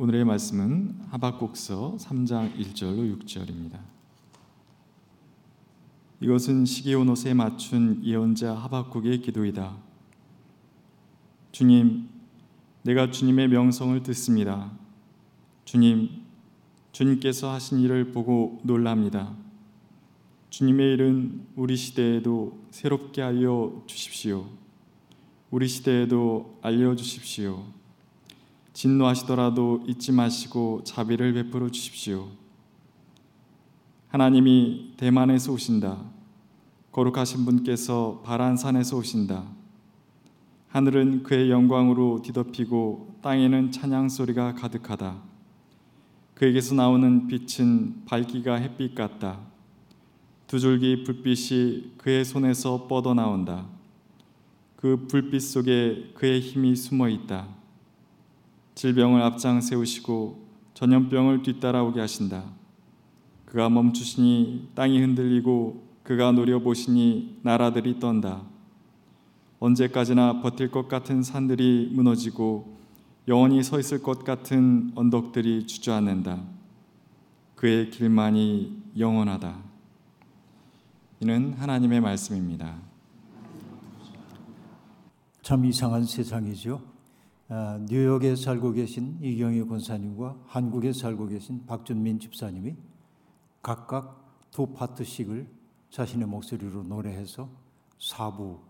오늘의 말씀은 하박국서 3장 1절로 6절입니다. 이것은 시기온 옷에 맞춘 예언자 하박국의 기도이다. 주님, 내가 주님의 명성을 듣습니다. 주님, 주님께서 하신 일을 보고 놀랍니다. 주님의 일은 우리 시대에도 새롭게 알려 주십시오. 우리 시대에도 알려 주십시오. 진노하시더라도 잊지 마시고 자비를 베풀어 주십시오. 하나님이 대만에서 오신다. 거룩하신 분께서 바란산에서 오신다. 하늘은 그의 영광으로 뒤덮이고 땅에는 찬양 소리가 가득하다. 그에게서 나오는 빛은 밝기가 햇빛 같다. 두 줄기 불빛이 그의 손에서 뻗어 나온다. 그 불빛 속에 그의 힘이 숨어 있다. 질병을 앞장 세우시고 전염병을 뒤따라오게 하신다. 그가 멈추시니 땅이 흔들리고 그가 노려보시니 나라들이 떤다. 언제까지나 버틸 것 같은 산들이 무너지고 영원히 서 있을 것 같은 언덕들이 주저앉는다. 그의 길만이 영원하다. 이는 하나님의 말씀입니다. 참 이상한 세상이죠. 아, 뉴욕에 살고 계신 이경희 권사님과 한국에 살고 계신 박준민 집사님이 각각 두 파트씩을 자신의 목소리로 노래해서 사부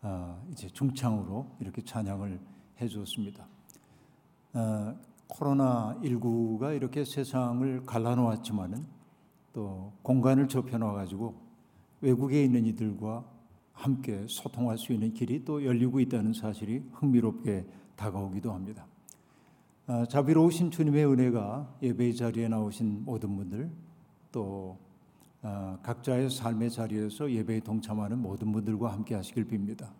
아, 이제 중창으로 이렇게 찬양을 해주었습니다. 아, 코로나 19가 이렇게 세상을 갈라놓았지만은 또 공간을 좁혀놓아 가지고 외국에 있는 이들과 함께 소통할 수 있는 길이 또 열리고 있다는 사실이 흥미롭게 다가오기도 합니다. 아, 자비로우신 주님의 은혜가 예배 자리에 나오신 모든 분들 또 아, 각자의 삶의 자리에서 예배에 동참하는 모든 분들과 함께 하시길 빕니다.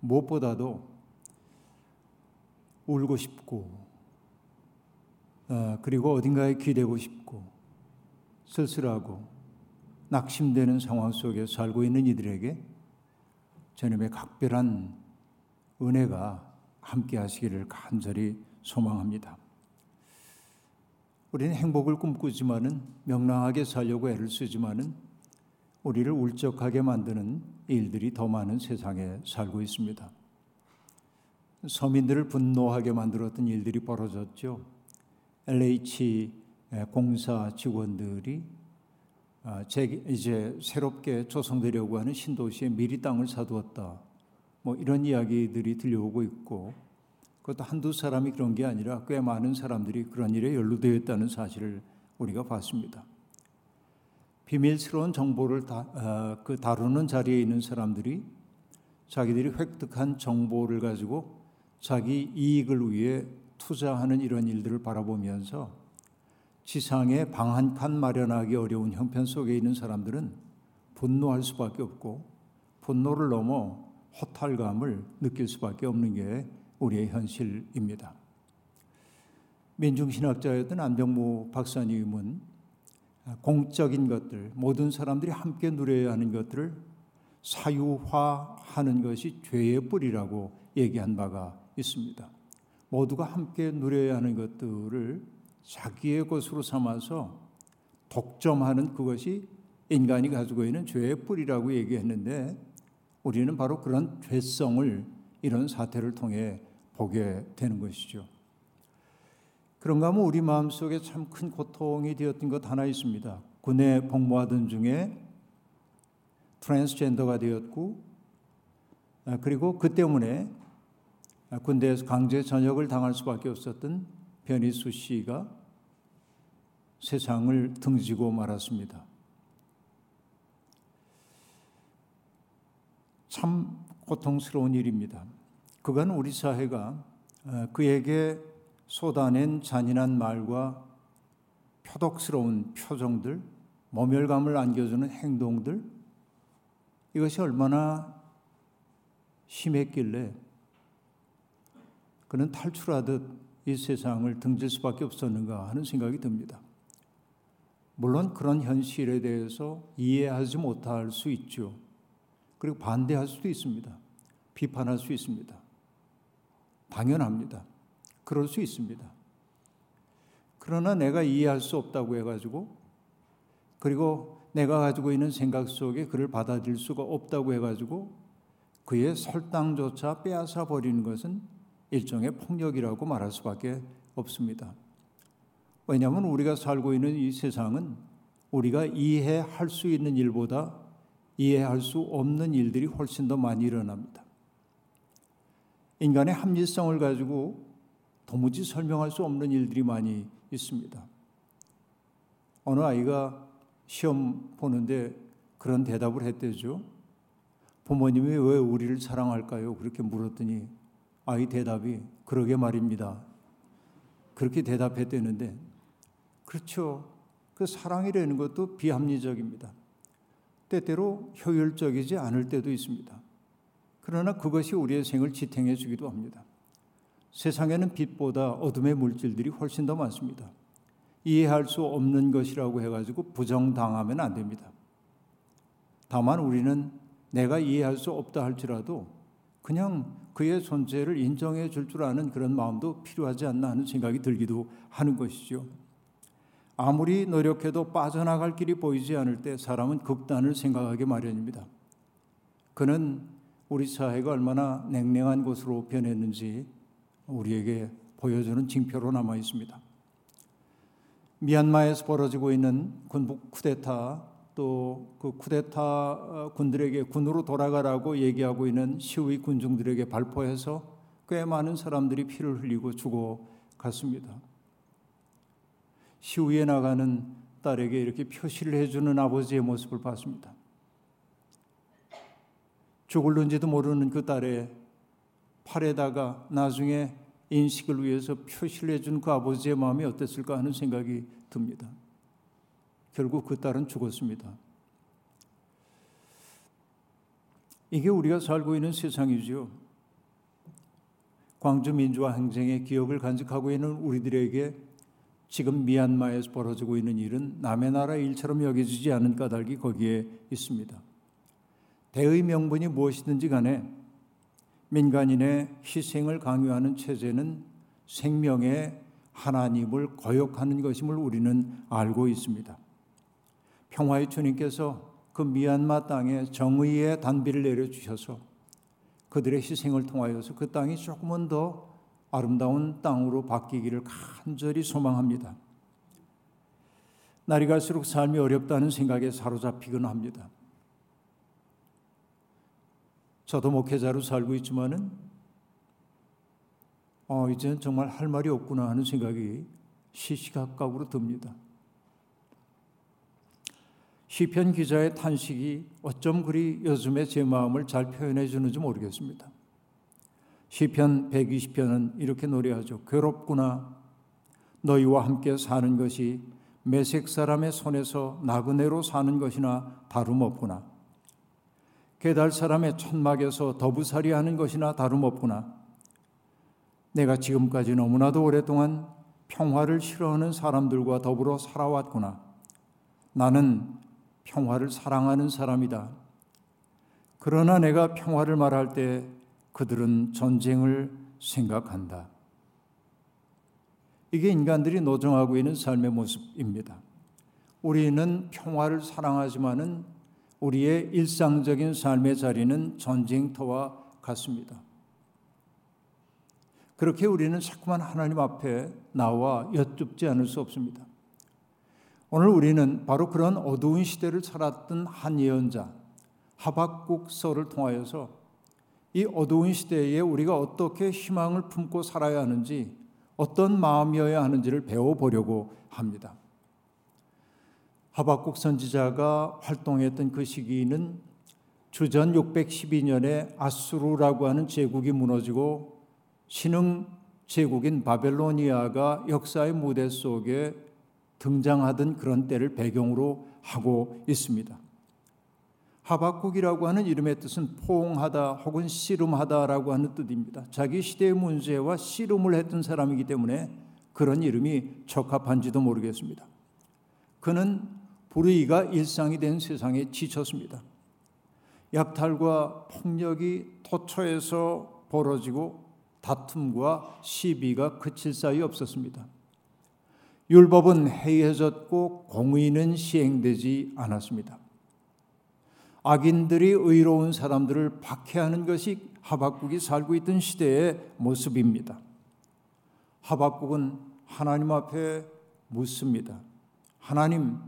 무엇보다도 울고 싶고 아, 그리고 어딘가에 기대고 싶고 쓸쓸하고 낙심되는 상황 속에 살고 있는 이들에게 주님의 각별한 은혜가 함께 하시기를 간절히 소망합니다. 우리는 행복을 꿈꾸지만은 명랑하게 살려고 애를 쓰지만은 우리를 울적하게 만드는 일들이 더 많은 세상에 살고 있습니다. 서민들을 분노하게 만들었던 일들이 벌어졌죠. LH 공사 직원들이 아, 이제 새롭게 조성되려고 하는 신도시에 미리 땅을 사두었다. 뭐 이런 이야기들이 들려오고 있고 그것도 한두 사람이 그런 게 아니라 꽤 많은 사람들이 그런 일에 연루되어 있다는 사실을 우리가 봤습니다. 비밀스러운 정보를 다, 어, 그 다루는 자리에 있는 사람들이 자기들이 획득한 정보를 가지고 자기 이익을 위해 투자하는 이런 일들을 바라보면서 지상에 방 한 칸 마련하기 어려운 형편 속에 있는 사람들은 분노할 수밖에 없고 분노를 넘어 허탈감을 느낄 수밖에 없는 게 우리의 현실입니다. 민중신학자였던 안병무 박사님은 공적인 것들, 모든 사람들이 함께 누려야 하는 것들을 사유화하는 것이 죄의 뿌리라고 얘기한 바가 있습니다. 모두가 함께 누려야 하는 것들을 자기의 것으로 삼아서 독점하는 그것이 인간이 가지고 있는 죄의 뿌리라고 얘기했는데 우리는 바로 그런 죄성을 이런 사태를 통해 보게 되는 것이죠. 그런가 하면 우리 마음속에 참 큰 고통이 되었던 것 하나 있습니다. 군에 복무하던 중에 트랜스젠더가 되었고 아, 그리고 그 때문에 군대에서 강제 전역을 당할 수밖에 없었던 변희수 씨가 세상을 등지고 말았습니다. 참 고통스러운 일입니다. 그건 우리 사회가 어, 그에게 쏟아낸 잔인한 말과 표독스러운 표정들, 모멸감을 안겨주는 행동들, 이것이 얼마나 심했길래 그는 탈출하듯 이 세상을 등질 수밖에 없었는가 하는 생각이 듭니다. 물론 그런 현실에 대해서 이해하지 못할 수 있죠. 그리고 반대할 수도 있습니다. 비판할 수 있습니다. 당연합니다. 그럴 수 있습니다. 그러나 내가 이해할 수 없다고 해가지고 그리고 내가 가지고 있는 생각 속에 그를 받아들일 수가 없다고 해가지고 그의 설당조차 빼앗아 버리는 것은 일종의 폭력이라고 말할 수밖에 없습니다. 왜냐하면 우리가 살고 있는 이 세상은 우리가 이해할 수 있는 일보다 이해할 수 없는 일들이 훨씬 더 많이 일어납니다. 인간의 합리성을 가지고 도무지 설명할 수 없는 일들이 많이 있습니다. 어느 아이가 시험 보는데 그런 대답을 했대죠. 부모님이 왜 우리를 사랑할까요? 그렇게 물었더니 아이 대답이 그러게 말입니다. 그렇게 대답했대는데 그렇죠. 그 사랑이라는 것도 비합리적입니다. 때때로 효율적이지 않을 때도 있습니다. 그러나 그것이 우리의 생을 지탱해 주기도 합니다. 세상에는 빛보다 어둠의 물질들이 훨씬 더 많습니다. 이해할 수 없는 것이라고 해가지고 부정당하면 안 됩니다. 다만 우리는 내가 이해할 수 없다 할지라도 그냥 그의 존재를 인정해 줄 줄 아는 그런 마음도 필요하지 않나 하는 생각이 들기도 하는 것이죠. 아무리 노력해도 빠져나갈 길이 보이지 않을 때 사람은 극단을 생각하게 마련입니다. 그는 우리 사회가 얼마나 냉랭한 곳으로 변했는지 우리에게 보여주는 징표로 남아 있습니다. 미얀마에서 벌어지고 있는 군부 쿠데타 또 그 쿠데타 군들에게 군으로 돌아가라고 얘기하고 있는 시위 군중들에게 발포해서 꽤 많은 사람들이 피를 흘리고 죽어 갔습니다. 시위에 나가는 딸에게 이렇게 표시를 해주는 아버지의 모습을 봤습니다. 죽을는지도 모르는 그 딸의 팔에다가 나중에 인식을 위해서 표시를 해준 그 아버지의 마음이 어땠을까 하는 생각이 듭니다. 결국 그 딸은 죽었습니다. 이게 우리가 살고 있는 세상이죠. 광주 민주화 행정의 기억을 간직하고 있는 우리들에게 지금 미얀마에서 벌어지고 있는 일은 남의 나라 일처럼 여겨지지 않은 까닭이 거기에 있습니다. 대의 명분이 무엇이든지 간에 민간인의 희생을 강요하는 체제는 생명의 하나님을 거역하는 것임을 우리는 알고 있습니다. 평화의 주님께서 그 미얀마 땅에 정의의 단비를 내려주셔서 그들의 희생을 통하여서 그 땅이 조금은 더 아름다운 땅으로 바뀌기를 간절히 소망합니다. 날이 갈수록 삶이 어렵다는 생각에 사로잡히곤 합니다. 저도 목회자로 살고 있지만은 어, 이제는 정말 할 말이 없구나 하는 생각이 시시각각으로 듭니다. 시편 기자의 탄식이 어쩜 그리 요즘에 제 마음을 잘 표현해 주는지 모르겠습니다. 시편 120편은 이렇게 노래하죠. 괴롭구나. 너희와 함께 사는 것이 매색 사람의 손에서 나그네로 사는 것이나 다름없구나. 게달 사람의 천막에서 더부살이 하는 것이나 다름없구나. 내가 지금까지 너무나도 오랫동안 평화를 싫어하는 사람들과 더불어 살아왔구나. 나는 평화를 사랑하는 사람이다. 그러나 내가 평화를 말할 때 그들은 전쟁을 생각한다. 이게 인간들이 노정하고 있는 삶의 모습입니다. 우리는 평화를 사랑하지만은 우리의 일상적인 삶의 자리는 전쟁터와 같습니다. 그렇게 우리는 자꾸만 하나님 앞에 나와 여쭙지 않을 수 없습니다. 오늘 우리는 바로 그런 어두운 시대를 살았던 한 예언자 하박국서를 통하여서 이 어두운 시대에 우리가 어떻게 희망을 품고 살아야 하는지 어떤 마음이어야 하는지를 배워보려고 합니다. 하박국 선지자가 활동했던 그 시기는 주전 612년에 아수르라고 하는 제국이 무너지고 신흥 제국인 바벨로니아가 역사의 무대 속에 등장하던 그런 때를 배경으로 하고 있습니다. 하박국이라고 하는 이름의 뜻은 포옹하다 혹은 씨름하다라고 하는 뜻입니다. 자기 시대의 문제와 씨름을 했던 사람이기 때문에 그런 이름이 적합한지도 모르겠습니다. 그는 불의가 일상이 된 세상에 지쳤습니다. 약탈과 폭력이 도처에서 벌어지고 다툼과 시비가 그칠 사이 없었습니다. 율법은 해이해졌고 공의는 시행되지 않았습니다. 악인들이 의로운 사람들을 박해하는 것이 하박국이 살고 있던 시대의 모습입니다. 하박국은 하나님 앞에 묻습니다. 하나님,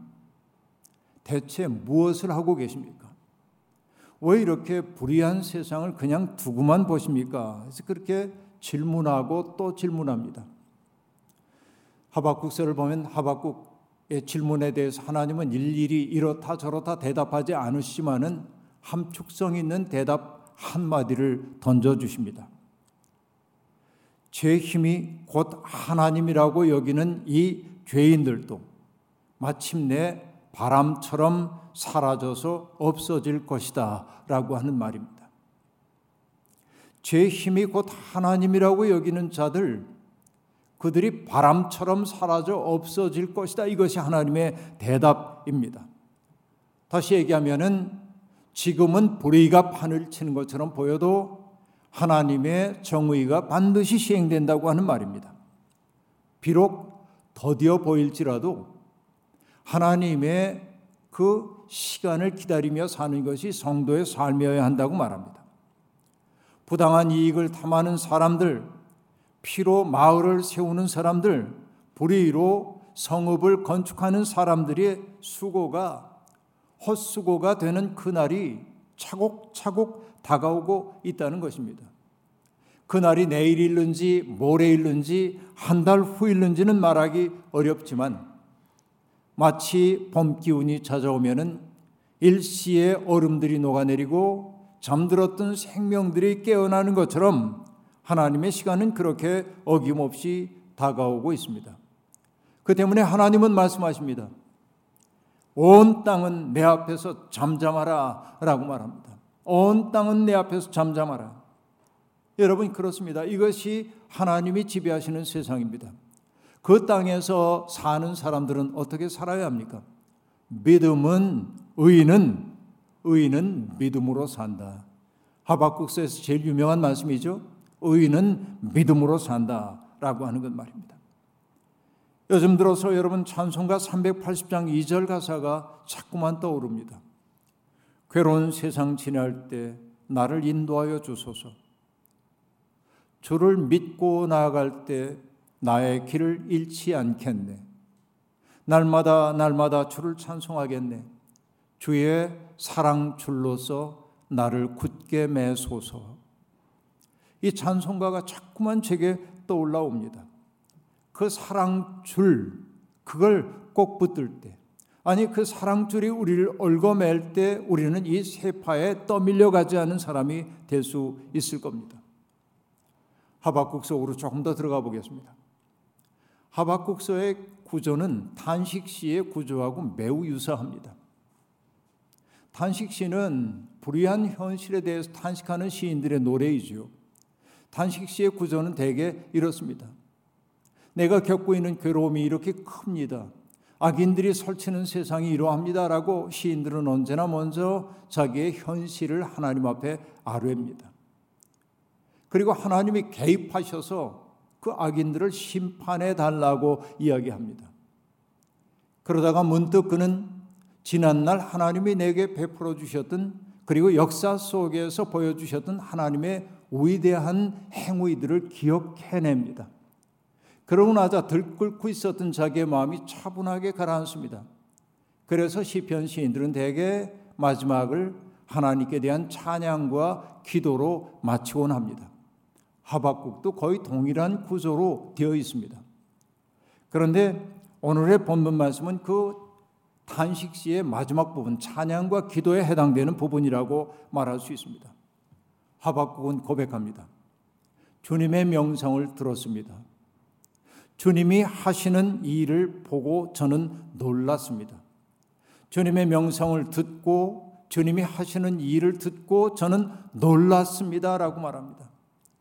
대체 무엇을 하고 계십니까? 왜 이렇게 불의한 세상을 그냥 두고만 보십니까? 그래서 그렇게 질문하고 또 질문합니다. 하박국서를 보면 하박국의 질문에 대해서 하나님은 일일이 이렇다 저렇다 대답하지 않으시지만은 함축성 있는 대답 한마디를 던져 주십니다. 제 힘이 곧 하나님이라고 여기는 이 죄인들도 마침내 바람처럼 사라져서 없어질 것이다 라고 하는 말입니다. 제 힘이 곧 하나님이라고 여기는 자들, 그들이 바람처럼 사라져 없어질 것이다. 이것이 하나님의 대답입니다. 다시 얘기하면은 지금은 불의가 판을 치는 것처럼 보여도 하나님의 정의가 반드시 시행된다고 하는 말입니다. 비록 더디어 보일지라도 하나님의 그 시간을 기다리며 사는 것이 성도의 삶이어야 한다고 말합니다. 부당한 이익을 탐하는 사람들, 피로 마을을 세우는 사람들, 불의로 성읍을 건축하는 사람들의 수고가 헛수고가 되는 그날이 차곡차곡 다가오고 있다는 것입니다. 그날이 내일일는지 모레일는지 한 달 후일는지는 말하기 어렵지만 마치 봄 기운이 찾아오면은 일시에 얼음들이 녹아내리고 잠들었던 생명들이 깨어나는 것처럼 하나님의 시간은 그렇게 어김없이 다가오고 있습니다. 그 때문에 하나님은 말씀하십니다. 온 땅은 내 앞에서 잠잠하라 라고 말합니다. 온 땅은 내 앞에서 잠잠하라. 여러분 그렇습니다. 이것이 하나님이 지배하시는 세상입니다. 그 땅에서 사는 사람들은 어떻게 살아야 합니까? 믿음은 의인은 의인은 믿음으로 산다. 하박국서에서 제일 유명한 말씀이죠. 의인은 믿음으로 산다라고 하는 것 말입니다. 요즘 들어서 여러분 찬송가 380장 2절 가사가 자꾸만 떠오릅니다. 괴로운 세상 지날 때 나를 인도하여 주소서. 주를 믿고 나아갈 때 나의 길을 잃지 않겠네. 날마다 날마다 주를 찬송하겠네. 주의 사랑 줄로서 나를 굳게 매소서. 이 찬송가가 자꾸만 제게 떠올라 옵니다. 그 사랑줄, 그걸 꼭 붙들 때, 아니 그 사랑줄이 우리를 얽어맬 때 우리는 이 세파에 떠밀려 가지 않은 사람이 될 수 있을 겁니다. 하박국 속으로 조금 더 들어가 보겠습니다. 하박국서의 구조는 단식시의 구조하고 매우 유사합니다. 단식시는 불의한 현실에 대해서 탄식하는 시인들의 노래이지요. 단식시의 구조는 대개 이렇습니다. 내가 겪고 있는 괴로움이 이렇게 큽니다. 악인들이 설치는 세상이 이러합니다라고 시인들은 언제나 먼저 자기의 현실을 하나님 앞에 아뢰입니다. 그리고 하나님이 개입하셔서 그 악인들을 심판해 달라고 이야기합니다. 그러다가 문득 그는 지난날 하나님이 내게 베풀어 주셨던 그리고 역사 속에서 보여주셨던 하나님의 위대한 행위들을 기억해냅니다. 그러고 나자 들끓고 있었던 자기의 마음이 차분하게 가라앉습니다. 그래서 시편 시인들은 대개 마지막을 하나님께 대한 찬양과 기도로 마치곤 합니다. 하박국도 거의 동일한 구조로 되어 있습니다. 그런데 오늘의 본문 말씀은 그 단식시의 마지막 부분 찬양과 기도에 해당되는 부분이라고 말할 수 있습니다. 하박국은 고백합니다. 주님의 명성을 들었습니다. 주님이 하시는 일을 보고 저는 놀랐습니다. 주님의 명성을 듣고 주님이 하시는 일을 듣고 저는 놀랐습니다라고 말합니다.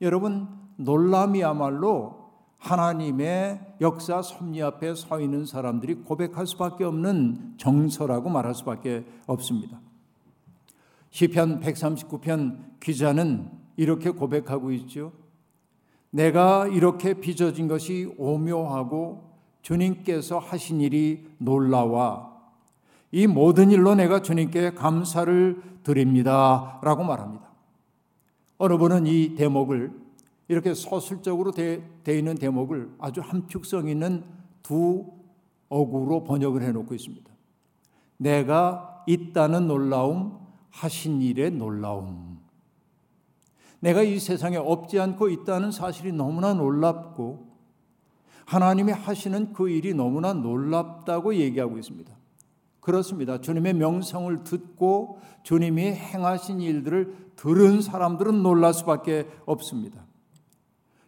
여러분 놀람이야말로 하나님의 역사 섭리 앞에 서 있는 사람들이 고백할 수밖에 없는 정서라고 말할 수밖에 없습니다. 시편 139편 기자는 이렇게 고백하고 있죠. 내가 이렇게 빚어진 것이 오묘하고 주님께서 하신 일이 놀라와 이 모든 일로 내가 주님께 감사를 드립니다. 라고 말합니다. 어느 분은 이 대목을 이렇게 서술적으로 되어 있는 대목을 아주 함축성 있는 두 어구로 번역을 해놓고 있습니다. 내가 있다는 놀라움, 하신 일의 놀라움. 내가 이 세상에 없지 않고 있다는 사실이 너무나 놀랍고 하나님이 하시는 그 일이 너무나 놀랍다고 얘기하고 있습니다. 그렇습니다. 주님의 명성을 듣고 주님이 행하신 일들을 들은 사람들은 놀랄 수밖에 없습니다.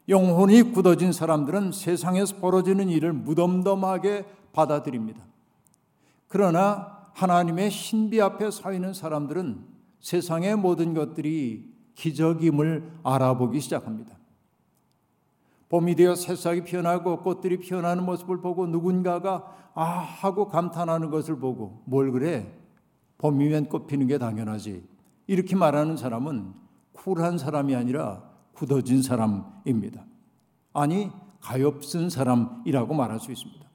영혼이 굳어진 사람들은 세상에서 벌어지는 일을 무덤덤하게 받아들입니다. 그러나 하나님의 신비 앞에 서 있는 사람들은 세상의 모든 것들이 기적임을 알아보기 시작합니다. 봄이 되어 새싹이 피어나고 꽃들이 피어나는 모습을 보고 누군가가 아 하고 감탄하는 것을 보고 뭘 그래? 봄이면 꽃 피는 게 당연하지. 이렇게 말하는 사람은 쿨한 사람이 아니라 굳어진 사람입니다. 아니 가엾은 사람이라고 말할 수 있습니다.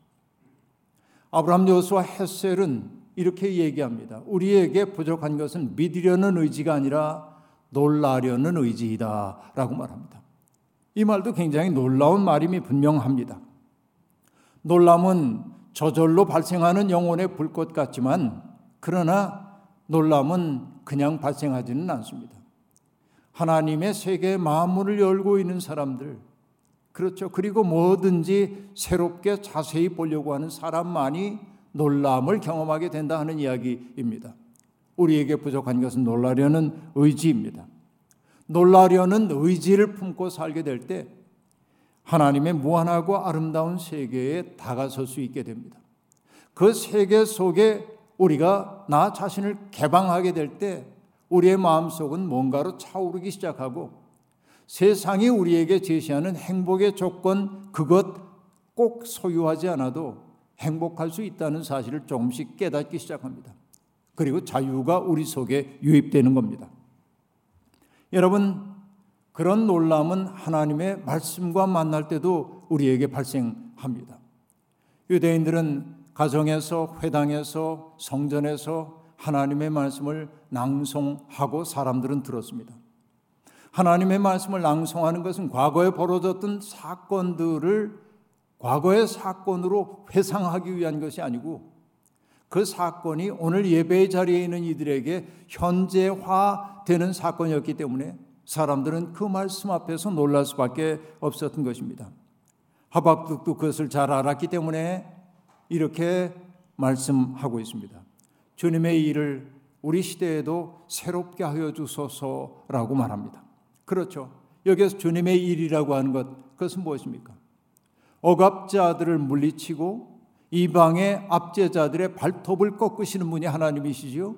아브라함 여수와 햇셀은 이렇게 얘기합니다. 우리에게 부족한 것은 믿으려는 의지가 아니라 놀라려는 의지이다 라고 말합니다. 이 말도 굉장히 놀라운 말임이 분명합니다. 놀람은 저절로 발생하는 영혼의 불꽃 같지만 그러나 놀람은 그냥 발생하지는 않습니다. 하나님의 세계의 마음문을 열고 있는 사람들, 그렇죠. 그리고 뭐든지 새롭게 자세히 보려고 하는 사람만이 놀람을 경험하게 된다 하는 이야기입니다. 우리에게 부족한 것은 놀라려는 의지입니다. 놀라려는 의지를 품고 살게 될 때 하나님의 무한하고 아름다운 세계에 다가설 수 있게 됩니다. 그 세계 속에 우리가 나 자신을 개방하게 될 때 우리의 마음속은 뭔가로 차오르기 시작하고 세상이 우리에게 제시하는 행복의 조건 그것 꼭 소유하지 않아도 행복할 수 있다는 사실을 조금씩 깨닫기 시작합니다. 그리고 자유가 우리 속에 유입되는 겁니다. 여러분, 그런 놀람은 하나님의 말씀과 만날 때도 우리에게 발생합니다. 유대인들은 가정에서, 회당에서, 성전에서 하나님의 말씀을 낭송하고 사람들은 들었습니다. 하나님의 말씀을 낭송하는 것은 과거에 벌어졌던 사건들을 과거의 사건으로 회상하기 위한 것이 아니고 그 사건이 오늘 예배의 자리에 있는 이들에게 현재화되는 사건이었기 때문에 사람들은 그 말씀 앞에서 놀랄 수밖에 없었던 것입니다. 하박국도 그것을 잘 알았기 때문에 이렇게 말씀하고 있습니다. 주님의 일을 우리 시대에도 새롭게 하여 주소서라고 말합니다. 그렇죠. 여기서 주님의 일이라고 하는 것, 그것은 무엇입니까? 억압자들을 물리치고 이방의 압제자들의 발톱을 꺾으시는 분이 하나님이시지요.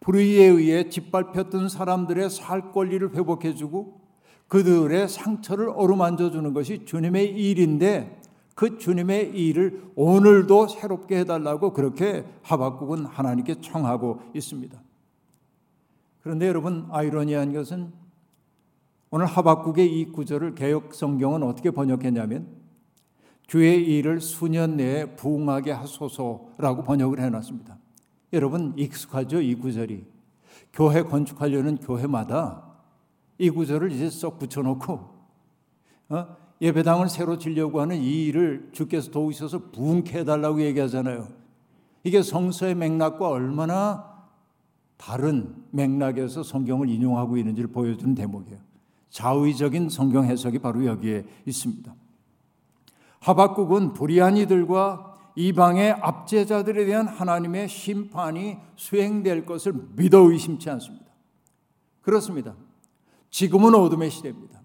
불의에 의해 짓밟혔던 사람들의 살 권리를 회복해 주고 그들의 상처를 어루만져 주는 것이 주님의 일인데 그 주님의 일을 오늘도 새롭게 해달라고 그렇게 하박국은 하나님께 청하고 있습니다. 그런데 여러분 아이러니한 것은 오늘 하박국의 이 구절을 개혁 성경은 어떻게 번역했냐면 주의 일을 수년 내에 부흥하게 하소서라고 번역을 해놨습니다. 여러분 익숙하죠 이 구절이 교회 건축하려는 교회마다 이 구절을 이제 쏙 붙여놓고 어? 예배당을 새로 지려고 하는 이 일을 주께서 도우셔서 부흥케 해달라고 얘기하잖아요. 이게 성서의 맥락과 얼마나 다른 맥락에서 성경을 인용하고 있는지를 보여주는 대목이에요. 자의적인 성경 해석이 바로 여기에 있습니다. 하박국은 불의한 이들과 이방의 압제자들에 대한 하나님의 심판이 수행될 것을 믿어 의심치 않습니다. 그렇습니다. 지금은 어둠의 시대입니다.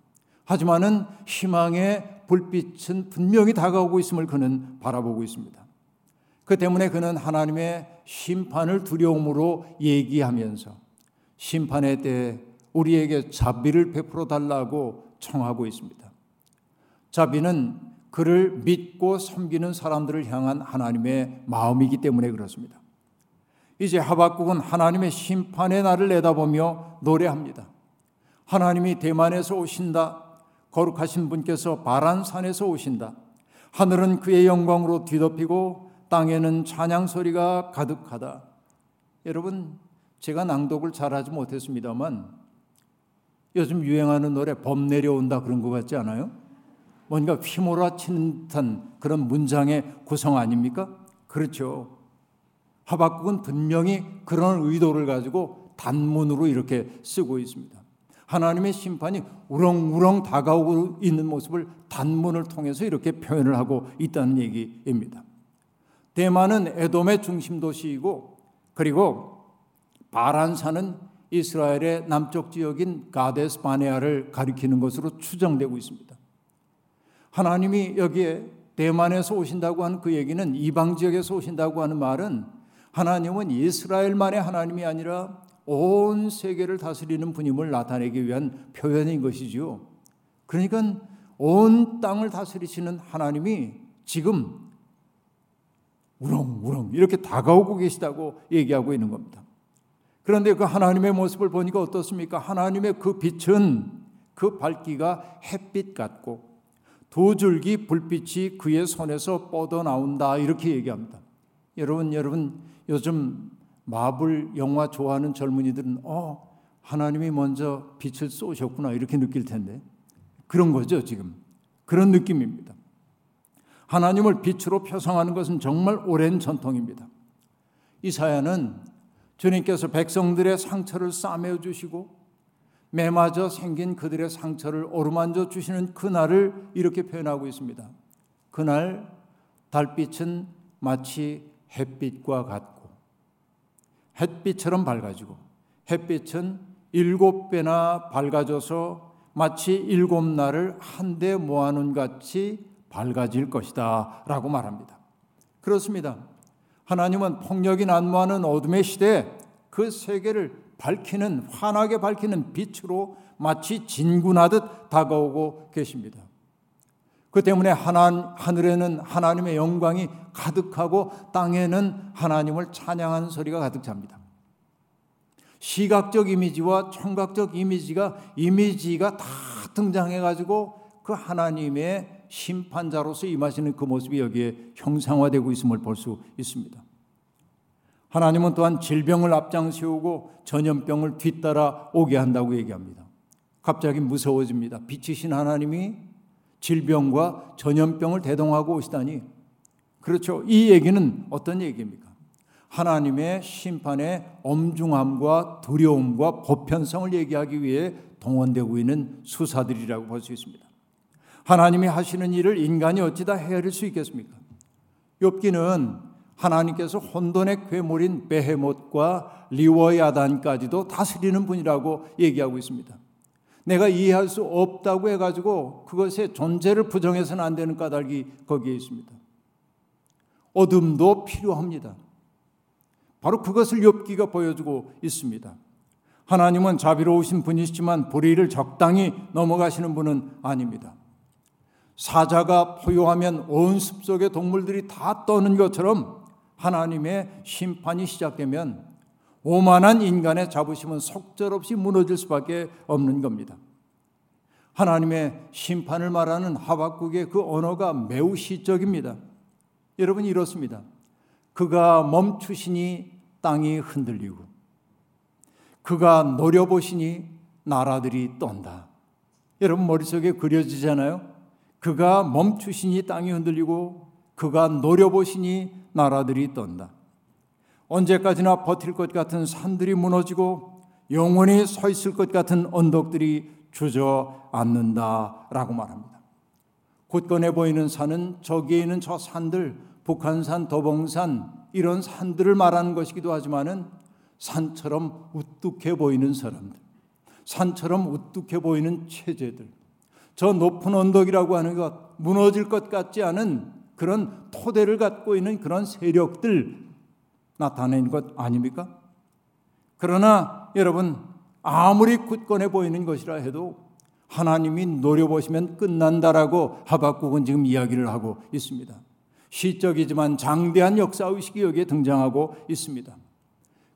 하지만은 희망의 불빛은 분명히 다가오고 있음을 그는 바라보고 있습니다. 그 때문에 그는 하나님의 심판을 두려움으로 얘기하면서 심판의 때 우리에게 자비를 베풀어 달라고 청하고 있습니다. 자비는 그를 믿고 섬기는 사람들을 향한 하나님의 마음이기 때문에 그렇습니다. 이제 하박국은 하나님의 심판의 날을 내다보며 노래합니다. 하나님이 대만에서 오신다. 거룩하신 분께서 바란산에서 오신다. 하늘은 그의 영광으로 뒤덮이고 땅에는 찬양 소리가 가득하다. 여러분, 제가 낭독을 잘하지 못했습니다만 요즘 유행하는 노래 범 내려온다 그런 것 같지 않아요? 뭔가 휘몰아치는 듯한 그런 문장의 구성 아닙니까? 그렇죠. 하박국은 분명히 그런 의도를 가지고 단문으로 이렇게 쓰고 있습니다. 하나님의 심판이 우렁우렁 다가오고 있는 모습을 단문을 통해서 이렇게 표현을 하고 있다는 얘기입니다. 대만은 에돔의 중심 도시이고 그리고 바란산은 이스라엘의 남쪽 지역인 가데스 바네아를 가리키는 것으로 추정되고 있습니다. 하나님이 여기에 대만에서 오신다고 하는 그 얘기는 이방 지역에서 오신다고 하는 말은 하나님은 이스라엘만의 하나님이 아니라 온 세계를 다스리는 분임을 나타내기 위한 표현인 것이지요. 그러니까 온 땅을 다스리시는 하나님이 지금 우렁우렁 이렇게 다가오고 계시다고 얘기하고 있는 겁니다. 그런데 그 하나님의 모습을 보니까 어떻습니까? 하나님의 그 빛은 그 밝기가 햇빛 같고 두 줄기 불빛이 그의 손에서 뻗어 나온다 이렇게 얘기합니다. 여러분 여러분 요즘 마블 영화 좋아하는 젊은이들은 어 하나님이 먼저 빛을 쏘셨구나 이렇게 느낄 텐데 그런 거죠 지금 그런 느낌입니다. 하나님을 빛으로 표상하는 것은 정말 오랜 전통입니다. 이사야는 주님께서 백성들의 상처를 싸매어 주시고 매맞아 생긴 그들의 상처를 어루만져 주시는 그날을 이렇게 표현하고 있습니다. 그날 달빛은 마치 햇빛과 같고 햇빛처럼 밝아지고 햇빛은 일곱 배나 밝아져서 마치 일곱 날을 한데 모아놓은 같이 밝아질 것이다 라고 말합니다. 그렇습니다. 하나님은 폭력이 난무하는 어둠의 시대에 그 세계를 밝히는 환하게 밝히는 빛으로 마치 진군하듯 다가오고 계십니다. 그 때문에 하나, 하늘에는 하나님의 영광이 가득하고 땅에는 하나님을 찬양하는 소리가 가득 찹니다. 시각적 이미지와 청각적 이미지가 이미지가 다 등장해 가지고 그 하나님의 심판자로서 임하시는 그 모습이 여기에 형상화되고 있음을 볼 수 있습니다. 하나님은 또한 질병을 앞장 세우고 전염병을 뒤따라 오게 한다고 얘기합니다. 갑자기 무서워집니다. 빛이신 하나님이 질병과 전염병을 대동하고 오시다니. 그렇죠. 이 얘기는 어떤 얘기입니까? 하나님의 심판의 엄중함과 두려움과 보편성을 얘기하기 위해 동원되고 있는 수사들이라고 볼 수 있습니다. 하나님이 하시는 일을 인간이 어찌 다 헤아릴 수 있겠습니까? 욥기는 하나님께서 혼돈의 괴물인 베헤못과 리워야단까지도 다스리는 분이라고 얘기하고 있습니다. 내가 이해할 수 없다고 해가지고 그것의 존재를 부정해서는 안 되는 까닭이 거기에 있습니다. 어둠도 필요합니다. 바로 그것을 욥기가 보여주고 있습니다. 하나님은 자비로우신 분이시지만 불의를 적당히 넘어가시는 분은 아닙니다. 사자가 포효하면 온 숲속의 동물들이 다 떠는 것처럼 하나님의 심판이 시작되면 오만한 인간의 자부심은 속절없이 무너질 수밖에 없는 겁니다. 하나님의 심판을 말하는 하박국의 그 언어가 매우 시적입니다. 여러분 이렇습니다. 그가 멈추시니 땅이 흔들리고 그가 노려보시니 나라들이 떤다. 여러분 머릿속에 그려지잖아요. 그가 멈추시니 땅이 흔들리고 그가 노려보시니 나라들이 떤다. 언제까지나 버틸 것 같은 산들이 무너지고 영원히 서 있을 것 같은 언덕들이 주저앉는다라고 말합니다. 곳건해 보이는 산은 저기에 있는 저 산들, 북한산, 도봉산 이런 산들을 말하는 것이기도 하지만은 산처럼 우뚝해 보이는 사람들, 산처럼 우뚝해 보이는 체제들, 저 높은 언덕이라고 하는 것, 무너질 것 같지 않은 그런 토대를 갖고 있는 그런 세력들 나타낸 것 아닙니까? 그러나 여러분 아무리 굳건해 보이는 것이라 해도 하나님이 노려보시면 끝난다라고 하박국은 지금 이야기를 하고 있습니다. 시적이지만 장대한 역사의식이 여기에 등장하고 있습니다.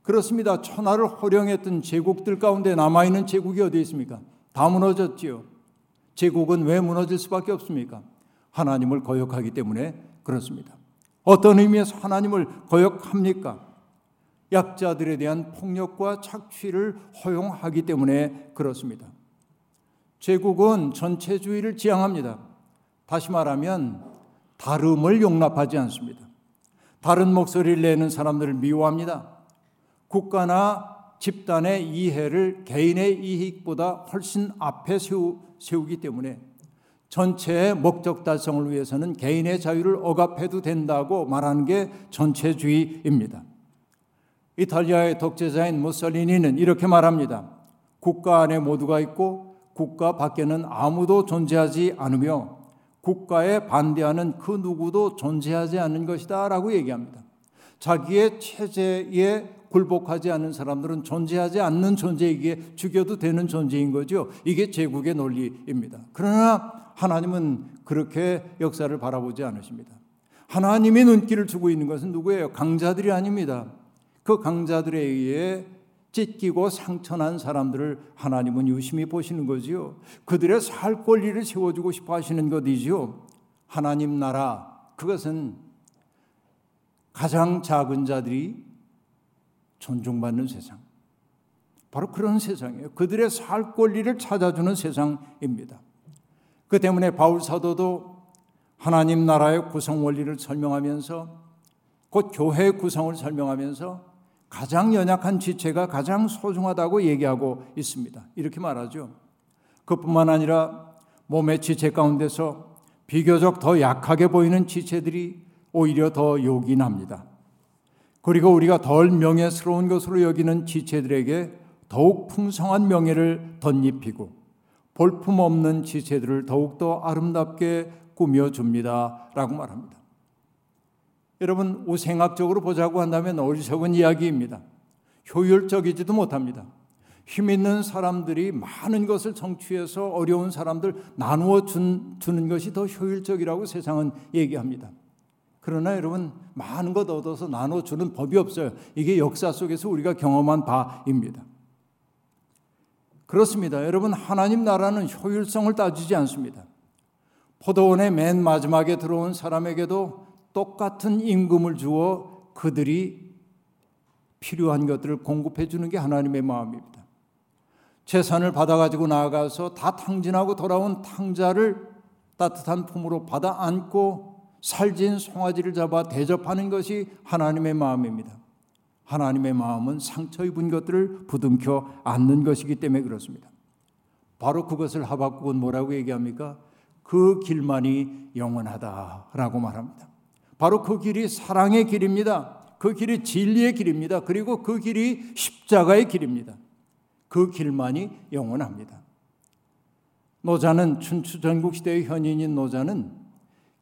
그렇습니다. 천하를 호령했던 제국들 가운데 남아있는 제국이 어디 있습니까? 다 무너졌지요. 제국은 왜 무너질 수밖에 없습니까? 하나님을 거역하기 때문에 그렇습니다. 어떤 의미에서 하나님을 거역합니까? 약자들에 대한 폭력과 착취를 허용하기 때문에 그렇습니다. 제국은 전체주의를 지향합니다. 다시 말하면 다름을 용납하지 않습니다. 다른 목소리를 내는 사람들을 미워합니다. 국가나 집단의 이해를 개인의 이익보다 훨씬 앞에 세우, 세우기 때문에 전체의 목적 달성을 위해서는 개인의 자유를 억압해도 된다고 말하는 게 전체주의입니다. 이탈리아의 독재자인 무솔리니는 이렇게 말합니다. 국가 안에 모두가 있고 국가 밖에는 아무도 존재하지 않으며 국가에 반대하는 그 누구도 존재하지 않는 것이다 라고 얘기합니다. 자기의 체제에 굴복하지 않는 사람들은 존재하지 않는 존재이기에 죽여도 되는 존재인 거죠. 이게 제국의 논리입니다. 그러나 하나님은 그렇게 역사를 바라보지 않으십니다. 하나님의 눈길을 주고 있는 것은 누구예요? 강자들이 아닙니다. 그 강자들에 의해 찢기고 상처난 사람들을 하나님은 유심히 보시는 거지요. 그들의 살 권리를 세워주고 싶어 하시는 것이지요. 하나님 나라, 그것은 가장 작은 자들이 존중받는 세상. 바로 그런 세상이에요. 그들의 살 권리를 찾아주는 세상입니다. 그 때문에 바울 사도도 하나님 나라의 구성 원리를 설명하면서 곧 교회의 구성을 설명하면서 가장 연약한 지체가 가장 소중하다고 얘기하고 있습니다. 이렇게 말하죠. 그뿐만 아니라 몸의 지체 가운데서 비교적 더 약하게 보이는 지체들이 오히려 더 요긴합니다. 그리고 우리가 덜 명예스러운 것으로 여기는 지체들에게 더욱 풍성한 명예를 덧입히고 볼품없는 지체들을 더욱더 아름답게 꾸며줍니다. 라고 말합니다. 여러분, 우생학적으로 보자고 한다면 어리석은 이야기입니다. 효율적이지도 못합니다. 힘 있는 사람들이 많은 것을 성취해서 어려운 사람들 나누어 준, 주는 것이 더 효율적이라고 세상은 얘기합니다. 그러나 여러분, 많은 것 얻어서 나눠 주는 법이 없어요. 이게 역사 속에서 우리가 경험한 바입니다. 그렇습니다. 여러분, 하나님 나라는 효율성을 따지지 않습니다. 포도원의 맨 마지막에 들어온 사람에게도 똑같은 임금을 주어 그들이 필요한 것들을 공급해 주는 게 하나님의 마음입니다. 재산을 받아가지고 나아가서 다 탕진하고 돌아온 탕자를 따뜻한 품으로 받아 안고 살진 송아지를 잡아 대접하는 것이 하나님의 마음입니다. 하나님의 마음은 상처 입은 것들을 부둥켜 안는 것이기 때문에 그렇습니다. 바로 그것을 하박국은 뭐라고 얘기합니까? 그 길만이 영원하다라고 말합니다. 바로 그 길이 사랑의 길입니다. 그 길이 진리의 길입니다. 그리고 그 길이 십자가의 길입니다. 그 길만이 영원합니다. 노자는 춘추 전국 시대의 현인인 노자는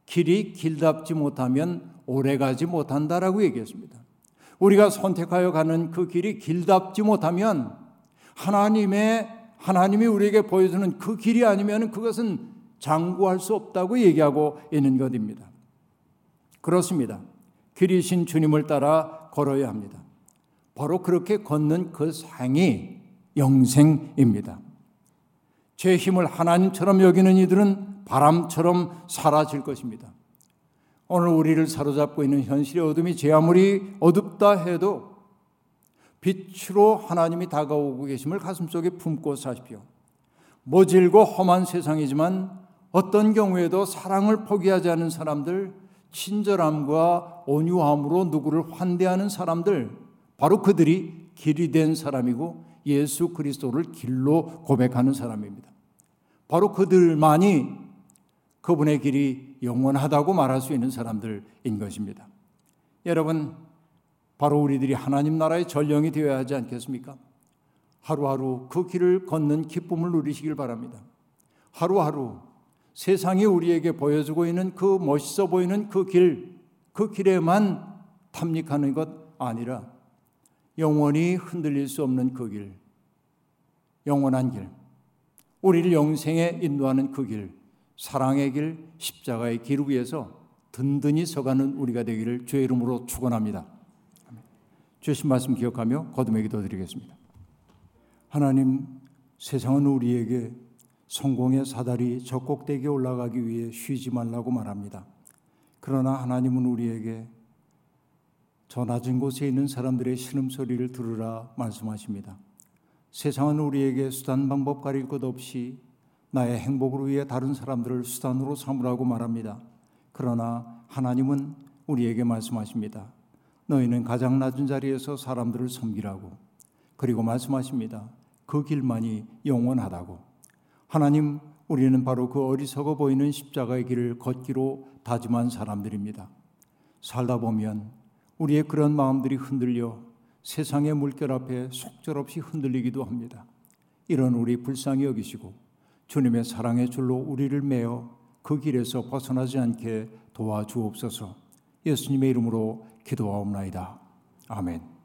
길이 길답지 못하면 오래 가지 못한다라고 얘기했습니다. 우리가 선택하여 가는 그 길이 길답지 못하면 하나님의 하나님이 우리에게 보여주는 그 길이 아니면 그것은 장구할 수 없다고 얘기하고 있는 것입니다. 그렇습니다. 길이신 주님을 따라 걸어야 합니다. 바로 그렇게 걷는 그 상이 영생입니다. 제 힘을 하나님처럼 여기는 이들은 바람처럼 사라질 것입니다. 오늘 우리를 사로잡고 있는 현실의 어둠이 제 아무리 어둡다 해도 빛으로 하나님이 다가오고 계심을 가슴속에 품고 사십시오. 모질고 험한 세상이지만 어떤 경우에도 사랑을 포기하지 않은 사람들 친절함과 온유함으로 누구를 환대하는 사람들, 바로 그들이 길이 된 사람이고 예수 그리스도를 길로 고백하는 사람입니다. 바로 그들만이 그분의 길이 영원하다고 말할 수 있는 사람들인 것입니다. 여러분, 바로 우리들이 하나님 나라의 전령이 되어야 하지 않겠습니까? 하루하루 그 길을 걷는 기쁨을 누리시길 바랍니다. 하루하루 세상이 우리에게 보여주고 있는 그 멋있어 보이는 그 길, 그 길에만 탐닉하는 것 아니라 영원히 흔들릴 수 없는 그 길, 영원한 길, 우리를 영생에 인도하는 그 길, 사랑의 길, 십자가의 길 위에서 든든히 서가는 우리가 되기를 주의 이름으로 축원합니다. 주신 말씀 기억하며 거듭의 기도 드리겠습니다. 하나님, 세상은 우리에게 성공의 사다리 저 꼭대기에 올라가기 위해 쉬지 말라고 말합니다. 그러나 하나님은 우리에게 저 낮은 곳에 있는 사람들의 신음소리를 들으라 말씀하십니다. 세상은 우리에게 수단 방법 가릴 것 없이 나의 행복을 위해 다른 사람들을 수단으로 삼으라고 말합니다. 그러나 하나님은 우리에게 말씀하십니다. 너희는 가장 낮은 자리에서 사람들을 섬기라고. 그리고 말씀하십니다. 그 길만이 영원하다고. 하나님, 우리는 바로 그 어리석어 보이는 십자가의 길을 걷기로 다짐한 사람들입니다. 살다 보면 우리의 그런 마음들이 흔들려 세상의 물결 앞에 속절없이 흔들리기도 합니다. 이런 우리 불쌍히 여기시고 주님의 사랑의 줄로 우리를 메어 그 길에서 벗어나지 않게 도와주옵소서 예수님의 이름으로 기도하옵나이다. 아멘.